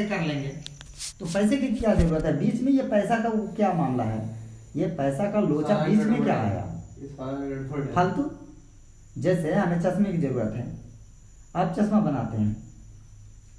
करके कर लेंगे। तो पैसे की क्या ज़रूरत है? बीच में ये पैसा का वो क्या मामला है? ये पैसा का लोचा बीच में क्या आया। फालतू? जैसे हमें चश्मे की ज़रूरत है। आप चश्मा बनाते हैं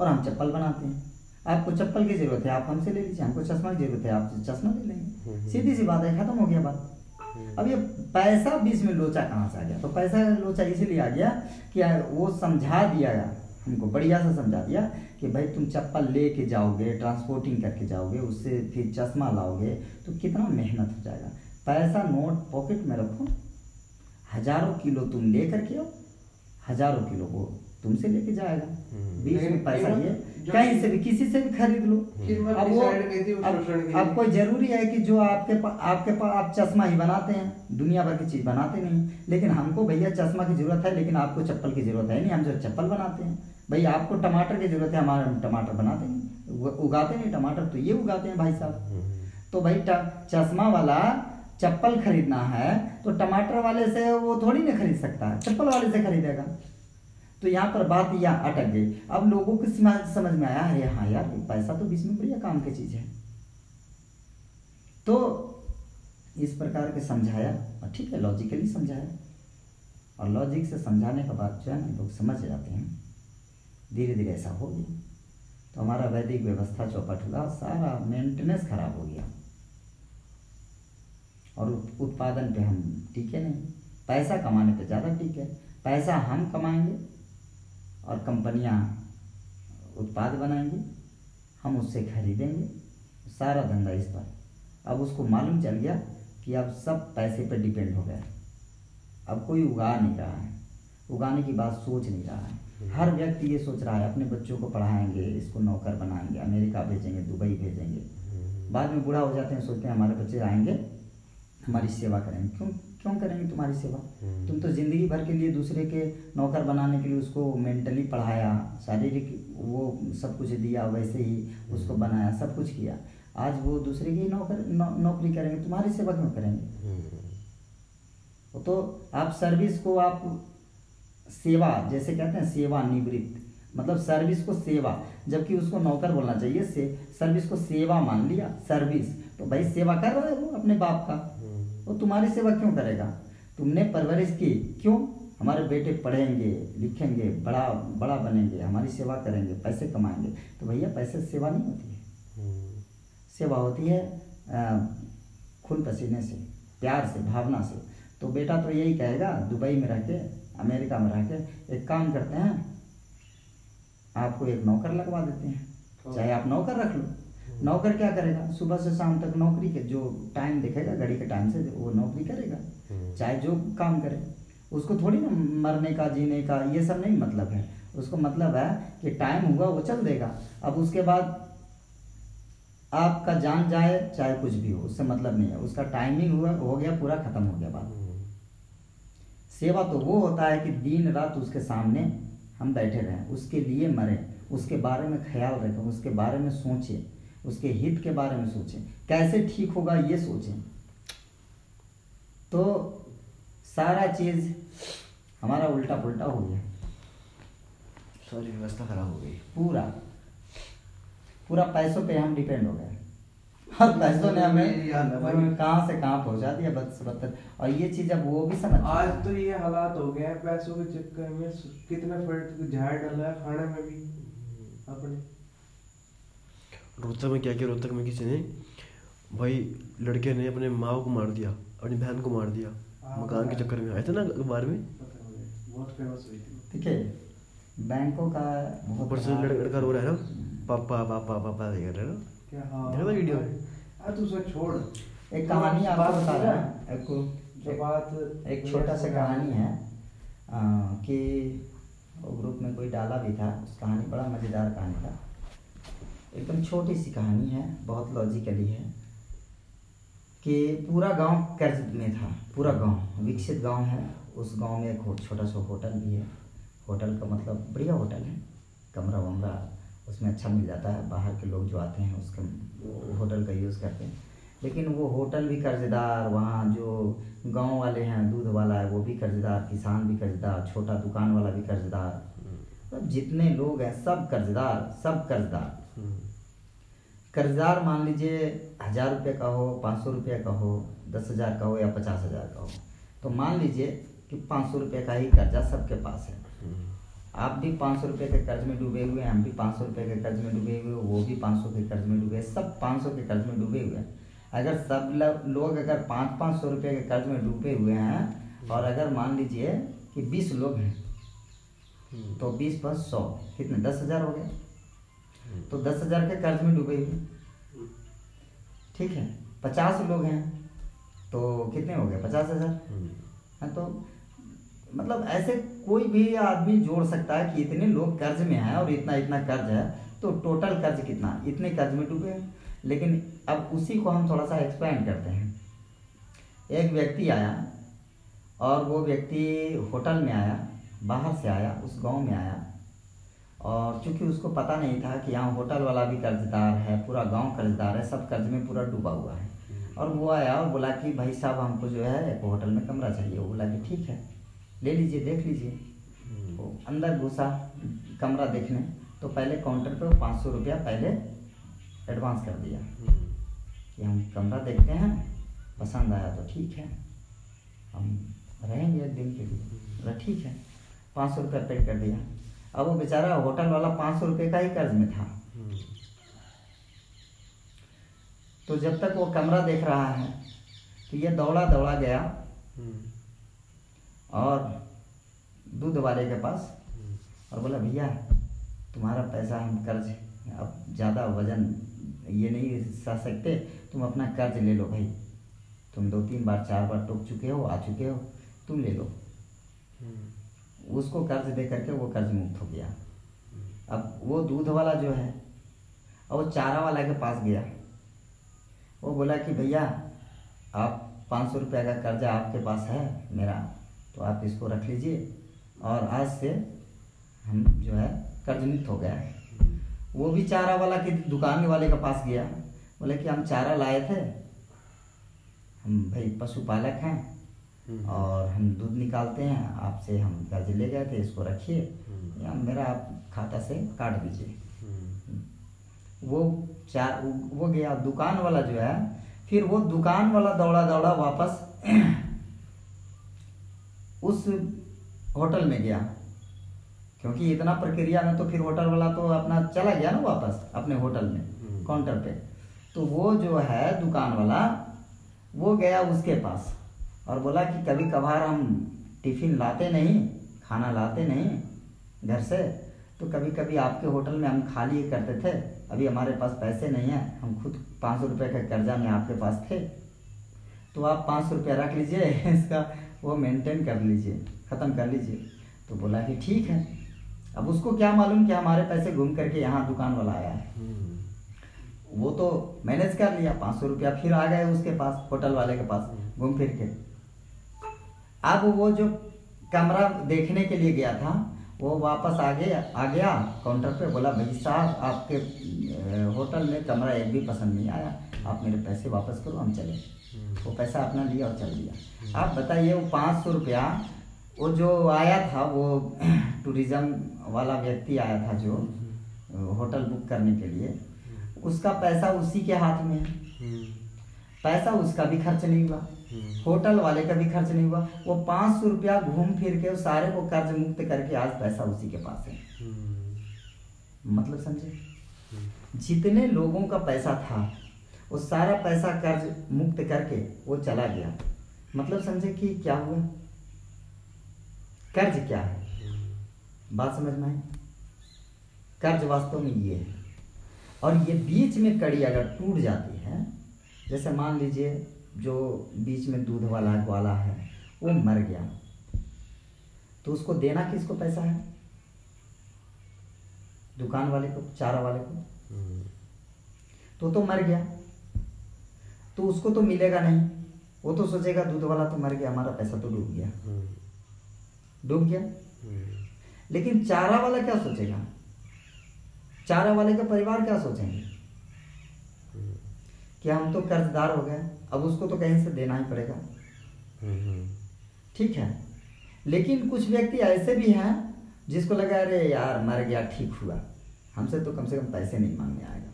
और हम चप्पल बनाते हैं। आपको चप्पल की ज़रूरत है आप हमसे ले लीजिए। हमको चश्मा की ज़रूरत है आप चश्मा ले लेंगे सीधी सी बात है खत्म हो गया बात। अब ये पैसा बीच में लोचा कहाँ से आ गया? तो पैसा लोचा इसलिए आ गया कि वो समझा दिया हमको बढ़िया से समझा दिया कि भाई तुम चप्पल लेके जाओगे ट्रांसपोर्टिंग करके जाओगे उससे फिर चश्मा लाओगे तो कितना मेहनत हो जाएगा। पैसा नोट पॉकेट में रखो। हज़ारों किलो तुम ले करके आओ हज़ारों किलो वो तुमसे लेके जाएगा। बीच में पैसा ये कहीं से भी किसी से भी खरीद लो। अब वो अब, अब कोई ज़रूरी है कि जो आपके पास आपके पास आप चश्मा ही बनाते हैं। दुनिया भर की चीज़ बनाते नहीं। लेकिन हमको भैया चश्मा की ज़रूरत है लेकिन आपको चप्पल की ज़रूरत है नहीं। हम जो चप्पल बनाते हैं भैया आपको टमाटर की ज़रूरत है हमारे हम टमाटर बनाते नहीं। उगाते नहीं टमाटर तो ये उगाते हैं भाई साहब। तो भाई चश्मा वाला चप्पल खरीदना है तो टमाटर वाले से वो थोड़ी ना खरीद सकता है चप्पल वाले से खरीदेगा। तो यहाँ पर बात यहाँ अटक गई। अब लोगों को समझ में आया, अरे हाँ यार पैसा तो बीच में बढ़िया काम की चीज़ है। तो इस प्रकार के समझाया और ठीक है लॉजिकली समझाया। और लॉजिक से समझाने के बाद जो है ना, लोग समझ जाते हैं। धीरे धीरे ऐसा हो गया। तो हमारा वैदिक व्यवस्था चौपट हुआ, सारा मेंटेनेंस खराब हो गया। और उत्पादन पे हम टिके नहीं? पैसा कमाने पे ज़्यादा टिके पैसा हम कमाएँगे और कंपनियाँ उत्पाद बनाएँगी हम उससे खरीदेंगे सारा धंधा इस पर। अब उसको मालूम चल गया कि अब सब पैसे पर डिपेंड हो गया। अब कोई उगा नहीं रहा है। उगाने की बात सोच नहीं रहा है। हर व्यक्ति ये सोच रहा है अपने बच्चों को पढ़ाएँगे इसको नौकर बनाएँगे अमेरिका भेजेंगे दुबई भेजेंगे। बाद में बूढ़ा हो जाते हैं सोचते हैं हमारे बच्चे आएँगे हमारी सेवा करेंगे। क्यों क्यों करेंगे तुम्हारी सेवा? तुम तो ज़िंदगी भर के लिए दूसरे के नौकर बनाने के लिए उसको मेंटली पढ़ाया शारीरिक वो सब कुछ दिया वैसे ही उसको बनाया सब कुछ किया। आज वो दूसरे की नौकर नौ, नौकरी करेंगे तुम्हारी सेवा क्यों करेंगे? वो तो आप सर्विस को आप सेवा जैसे कहते हैं सेवा निवृत्त। मतलब सर्विस को सेवा जबकि उसको नौकर बोलना चाहिए से सर्विस को सेवा मान लिया सर्विस तो भाई सेवा कर रहा है वो अपने बाप का। वो तुम्हारी सेवा क्यों करेगा? तुमने परवरिश की। क्यों? हमारे बेटे पढ़ेंगे लिखेंगे बड़ा बड़ा बनेंगे हमारी सेवा करेंगे पैसे कमाएँगे। तो भैया पैसे सेवा नहीं होती है। सेवा होती है खून पसीने से प्यार से भावना से। तो बेटा तो यही कहेगा दुबई में रह के अमेरिका में रह के एक काम करते हैं आपको एक नौकर लगवा देते हैं। चाहे आप नौकर रख लो। नौकर क्या करेगा? सुबह से शाम तक नौकरी के जो टाइम देखेगा घड़ी के टाइम से वो नौकरी करेगा। चाहे जो काम करे। उसको थोड़ी ना मरने का जीने का ये सब नहीं मतलब है। उसको मतलब है कि टाइम हुआ वो चल देगा। अब उसके बाद आपका जान जाए चाहे कुछ भी हो उससे मतलब नहीं है। उसका टाइमिंग हुआ हो गया पूरा खत्म हो गया बात। सेवा तो वो होता है कि दिन रात उसके सामने हम बैठे रहें उसके लिए मरें उसके बारे में ख्याल रखें उसके बारे में सोचें। उसके हित के बारे में सोचें। कैसे ठीक होगा ये सोचें। तो सारा चीज़ हमारा उल्टा पुल्टा हो गया। सारी व्यवस्था खराब हो गई। पूरा। पूरा पैसों पे हम डिपेंड हो गए। और पैसों ने हमें कहाँ से कहाँ पहुँचा दिया बस बदतर। और ये चीज़ अब वो भी समझ आज तो ये हालात हो गए हैं पैसों के चक्कर में। कितने फर्ट झाड़ डाला है खाने में भी। अपने रोहतक में क्या किया? रोहतक में किसी ने भाई लड़के ने अपने माँ को मार दिया अपनी बहन को मार दिया हाँ, मकान के चक्कर में। आए थे ना अखबार में? हो ठीक है बैंकों का ऊपर से लड़का लड़का रो रहा है ना? पापा पापा पापा ये कर रहा है ना? हाँ देखा था वीडियो? अरे तू उसे छोड़। एक कहानी आपको बता रहा हूँ। एक जो बात एक छोटा सा कहानी है कि ग्रुप में कोई डाला भी था। उस कहानी बड़ा मज़ेदार कहानी था। एकदम छोटी सी कहानी है बहुत लॉजिकली है कि पूरा गाँव कर्ज में था पूरा गाँव विकसित गाँव है। उस गाँव में एक छोटा सा होटल भी है। होटल का मतलब बढ़िया होटल है कमरा वमरा उसमें अच्छा मिल जाता है। बाहर के लोग जो आते हैं उसके होटल का यूज़ करते हैं। लेकिन वो होटल भी कर्जदार वहाँ जो गाँव वाले हैं दूध वाला है वो भी कर्जदार किसान भी कर्जदार छोटा दुकान वाला भी कर्जदार। मतलब जितने लोग हैं सब कर्जदार सब कर्जदार। हम्म, कर्जदार मान लीजिए हज़ार रुपये का हो पाँच सौ रुपये का हो दस हज़ार का हो या पचास हज़ार का हो तो मान लीजिए कि पाँच सौ रुपये का ही कर्जा सबके पास है। हम्म, आप भी पाँच सौ रुपये के कर्ज में डूबे हुए हैं हम भी पाँच सौ रुपये के कर्ज में डूबे हुए वो भी पाँच सौ के कर्ज में डूबे सब पाँच सौ के कर्ज में डूबे हुए हैं। अगर सब लोग अगर पाँच पाँच सौ रुपये के कर्ज में डूबे हुए हैं और अगर मान लीजिए कि बीस लोग हैं हम्म, तो बीस प्लस सौ कितने? दस हज़ार हो गए। तो दस हज़ार के कर्ज में डूबे हुए। ठीक है पचास लोग हैं तो कितने हो गए? पचास हज़ार? हम्म, है तो मतलब ऐसे कोई भी आदमी जोड़ सकता है कि इतने लोग कर्ज में हैं और इतना इतना कर्ज है तो टोटल कर्ज कितना? इतने कर्ज में डूबे हैं। लेकिन अब उसी को हम थोड़ा सा एक्सपेंड करते हैं। एक व्यक्ति आया और वो व्यक्ति होटल में आया बाहर से आया उस गाँव में आया। और चूँकि उसको पता नहीं था कि यहाँ होटल वाला भी कर्जदार है पूरा गाँव कर्जदार है सब कर्ज में पूरा डूबा हुआ है। और वो आया और बोला कि भाई साहब हमको जो है एक होटल में कमरा चाहिए। वो बोला कि ठीक है ले लीजिए देख लीजिए। हम्म, वो अंदर घुसा कमरा देखने तो पहले काउंटर पे पाँच सौ रुपया पहले एडवांस कर दिया। कि हम कमरा देखते हैं पसंद आया तो ठीक है। हम रहेंगे एक दिन के लिए। ठीक है पाँच सौ रुपया पेड कर दिया। अब वो बेचारा होटल वाला पाँच सौ रुपये का ही कर्ज में था। तो जब तक वो कमरा देख रहा है तो ये दौड़ा दौड़ा गया और दूध वाले के पास और बोला, भैया, तुम्हारा पैसा हम कर्ज, अब ज़्यादा वज़न ये नहीं सह सकते, तुम अपना कर्ज ले लो भाई। तुम दो तीन बार, चार बार टोक चुके हो, आ चुके हो, तुम ले लो। उसको कर्ज दे करके वो कर्ज मुक्त हो गया। अब वो दूध वाला जो है, अब वो चारा वाला के पास गया। वो बोला कि भैया, आप पाँच सौ रुपये का कर्जा आपके पास है मेरा तो आप इसको रख लीजिए। और आज से हम जो है कर्ज मुक्त हो गया वो भी चारा वाला के दुकान वाले के पास गया। बोले कि हम चारा लाए थे। हम भाई पशुपालक हैं। और हम दूध निकालते हैं आपसे हम कर्ज ले गए थे इसको रखिए। हम्म, या मेरा आप खाता से काट दीजिए। हम्म, वो चार वो गया दुकान वाला जो है फिर वो दुकान वाला दौड़ा दौड़ा वापस उस होटल में गया। क्योंकि इतना प्रक्रिया में तो फिर होटल वाला तो अपना चला गया ना वापस अपने होटल में हम्म। काउंटर पे। तो वो जो है दुकान वाला वो गया उसके पास। और बोला कि कभी कभार हम टिफ़िन लाते नहीं खाना लाते नहीं घर से तो कभी कभी आपके होटल में हम खा लिए करते थे अभी हमारे पास पैसे नहीं हैं हम खुद पाँच सौ रुपये का कर्जा में आपके पास थे तो आप पाँच सौ रुपया रख लीजिए इसका वो मेंटेन कर लीजिए ख़त्म कर लीजिए। तो बोला कि ठीक है अब उसको क्या मालूम कि हमारे पैसे घूम करके यहाँ दुकान वाला आया है। हम्म, वो तो मैनेज कर लिया पाँच सौ रुपया फिर आ गए उसके पास होटल वाले के पास घूम फिर के। अब वो जो कमरा देखने के लिए गया था वो वापस आ गया आ गया काउंटर पे बोला भाई साहब आपके होटल में कमरा एक भी पसंद नहीं आया। आप मेरे पैसे वापस करो हम चले। वो पैसा अपना लिया और चल दिया। आप बताइए वो पाँच सौ रुपया वो जो आया था वो टूरिज़्म वाला व्यक्ति आया था जो होटल बुक करने के लिए उसका पैसा उसी के हाथ में है। हम्म, पैसा उसका भी खर्च नहीं हुआ। हम्म, होटल वाले का भी खर्च नहीं हुआ। वो पाँच सौ रुपया घूम फिर के सारे को कर्ज मुक्त करके आज पैसा उसी के पास है। मतलब समझे? जितने लोगों का पैसा था, वो सारा पैसा कर्ज मुक्त करके वो चला गया। मतलब समझे कि क्या हुआ? कर्ज क्या है? बात समझ में आई? कर्ज वास्तव में ये है। और ये बीच में कड़ी अगर टूट जाती है, जैसे मान लीजिए जो बीच में दूध वाला वाला है वो मर गया। तो उसको देना किसको पैसा है? दुकान वाले को चारा वाले को? हम्म, तो तो मर गया। तो उसको तो मिलेगा नहीं। वो तो सोचेगा दूध वाला तो मर गया हमारा पैसा तो डूब गया। हम्म, डूब गया? हम्म, लेकिन चारा वाला क्या सोचेगा? चारा वाले का परिवार क्या सोचेंगे? कि हम तो कर्जदार हो गए। अब उसको तो कहीं से देना ही पड़ेगा। हम्म, ठीक है। लेकिन कुछ व्यक्ति ऐसे भी हैं जिसको लगा अरे यार मर गया ठीक हुआ। हमसे तो कम से कम पैसे नहीं मांगने आएगा।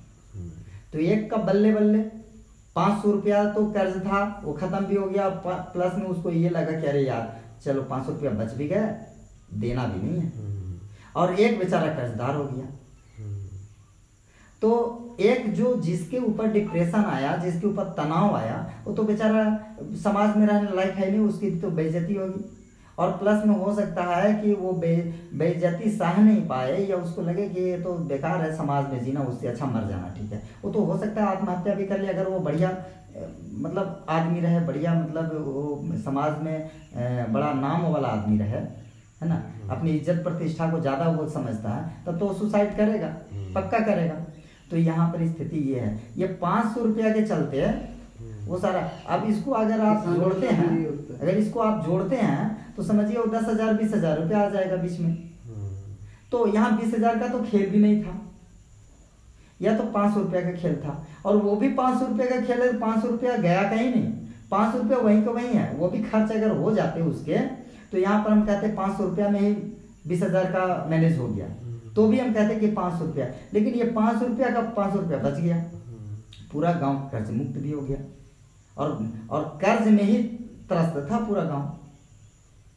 तो एक का बल्ले बल्ले पाँच सौ रुपया तो कर्ज था वो खत्म भी हो गया। प्लस में उसको ये लगा कि अरे यार चलो पाँच सौ रुपया बच भी गया देना भी नहीं है। और एक बेचारा कर्जदार हो गया। तो एक जो जिसके ऊपर डिप्रेशन आया जिसके ऊपर तनाव आया वो तो बेचारा समाज में रहने लायक है नहीं उसकी तो बेइज्जती होगी। और प्लस में हो सकता है कि वो बे बेइज्जती सह नहीं पाए या उसको लगे कि ये तो बेकार है समाज में जीना उससे अच्छा मर जाना ठीक है। वो तो हो सकता है आत्महत्या भी कर ले अगर वो बढ़िया मतलब आदमी रहे बढ़िया मतलब वो समाज में बड़ा नाम वाला आदमी रहे है ना? अपनी इज़्ज़त प्रतिष्ठा को ज़्यादा वो समझता है तब तो वो सुसाइड करेगा पक्का करेगा। तो यहाँ पर स्थिति ये है। ये पाँच सौ रुपया के चलते है। वो सारा अब इसको अगर आप जोड़ते हैं। अगर इसको आप जोड़ते हैं तो समझिए वो दस हज़ार बीस हज़ार रुपया आ जाएगा बीच में। तो यहाँ बीस हज़ार का तो खेल भी नहीं था। या तो पाँच सौ रुपया का खेल था। और वो भी पाँच सौ रुपये का खेल है पाँच सौ रुपया गया कहीं नहीं। पाँच सौ रुपया वहीं का वहीं है। वो भी खर्च अगर हो जाते उसके तो यहाँ पर हम कहते हैं पाँच सौ रुपया में ही बीस हज़ार का मैनेज हो गया। तो भी हम कहते हैं कि पाँच सौ रुपया। लेकिन ये पाँच सौ रुपया का पाँच सौ रुपया बच गया। पूरा गाँव कर्ज मुक्त भी हो गया। और और कर्ज में ही त्रस्त था पूरा गाँव।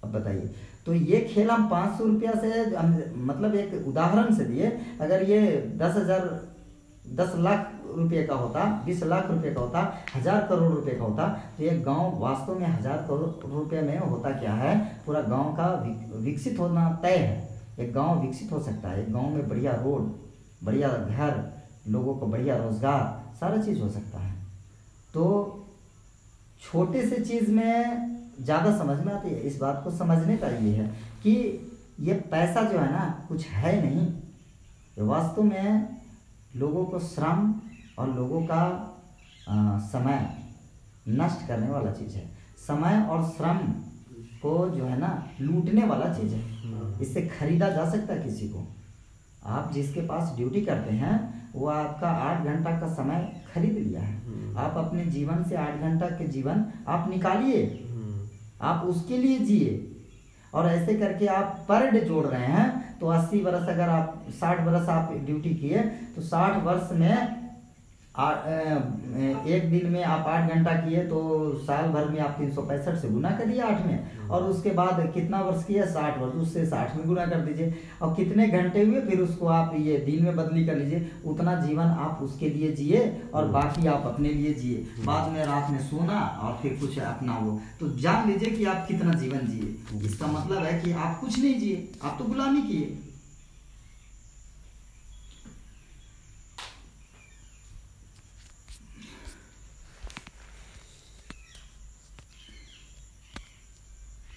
अब बताइए। तो ये खेल हम पाँच सौ रुपया से हम मतलब एक उदाहरण से दिए। अगर ये दस हज़ार दस लाख रुपए का होता बीस लाख रुपए का होता हज़ार करोड़ रुपए का होता तो ये गाँव वास्तव में हज़ार करोड़ रुपए में होता क्या है? पूरा गाँव का विकसित होना तय है। एक गाँव विकसित हो सकता है एक गाँव में बढ़िया रोड बढ़िया घर लोगों को बढ़िया रोज़गार सारा चीज़ हो सकता है। तो छोटे से चीज़ में ज़्यादा समझ में आती है इस बात को समझने का ये है कि ये पैसा जो है ना कुछ है नहीं। वास्तव में लोगों को श्रम और लोगों का अ, समय नष्ट करने वाला चीज़ है। समय और श्रम को जो है ना लूटने वाला चीज़ है। इससे खरीदा जा सकता है किसी को। आप जिसके पास ड्यूटी करते हैं वो आपका आठ घंटा का समय खरीद लिया है। आप अपने जीवन से आठ घंटा के जीवन आप निकालिए। आप उसके लिए जिए। और ऐसे करके आप पर डे जोड़ रहे हैं तो 80 वर्ष अगर आप 60 वर्ष आप ड्यूटी किए तो 60 वर्ष में एक दिन में आप आठ घंटा किए तो साल भर में आप तीन सौ पैंसठ से गुना करिए आठ में। और उसके बाद कितना वर्ष किया? साठ वर्ष। उससे साठ में गुना कर दीजिए। और कितने घंटे हुए? फिर उसको आप ये दिन में बदली कर लीजिए। उतना जीवन आप उसके लिए जिए और बाकी आप अपने लिए जिए। बाद में रात में सोना और फिर कुछ अपना वो। तो जान लीजिए कि आप कितना जीवन जिए। इसका मतलब है कि आप कुछ नहीं जिए। आप तो गुलामी किए।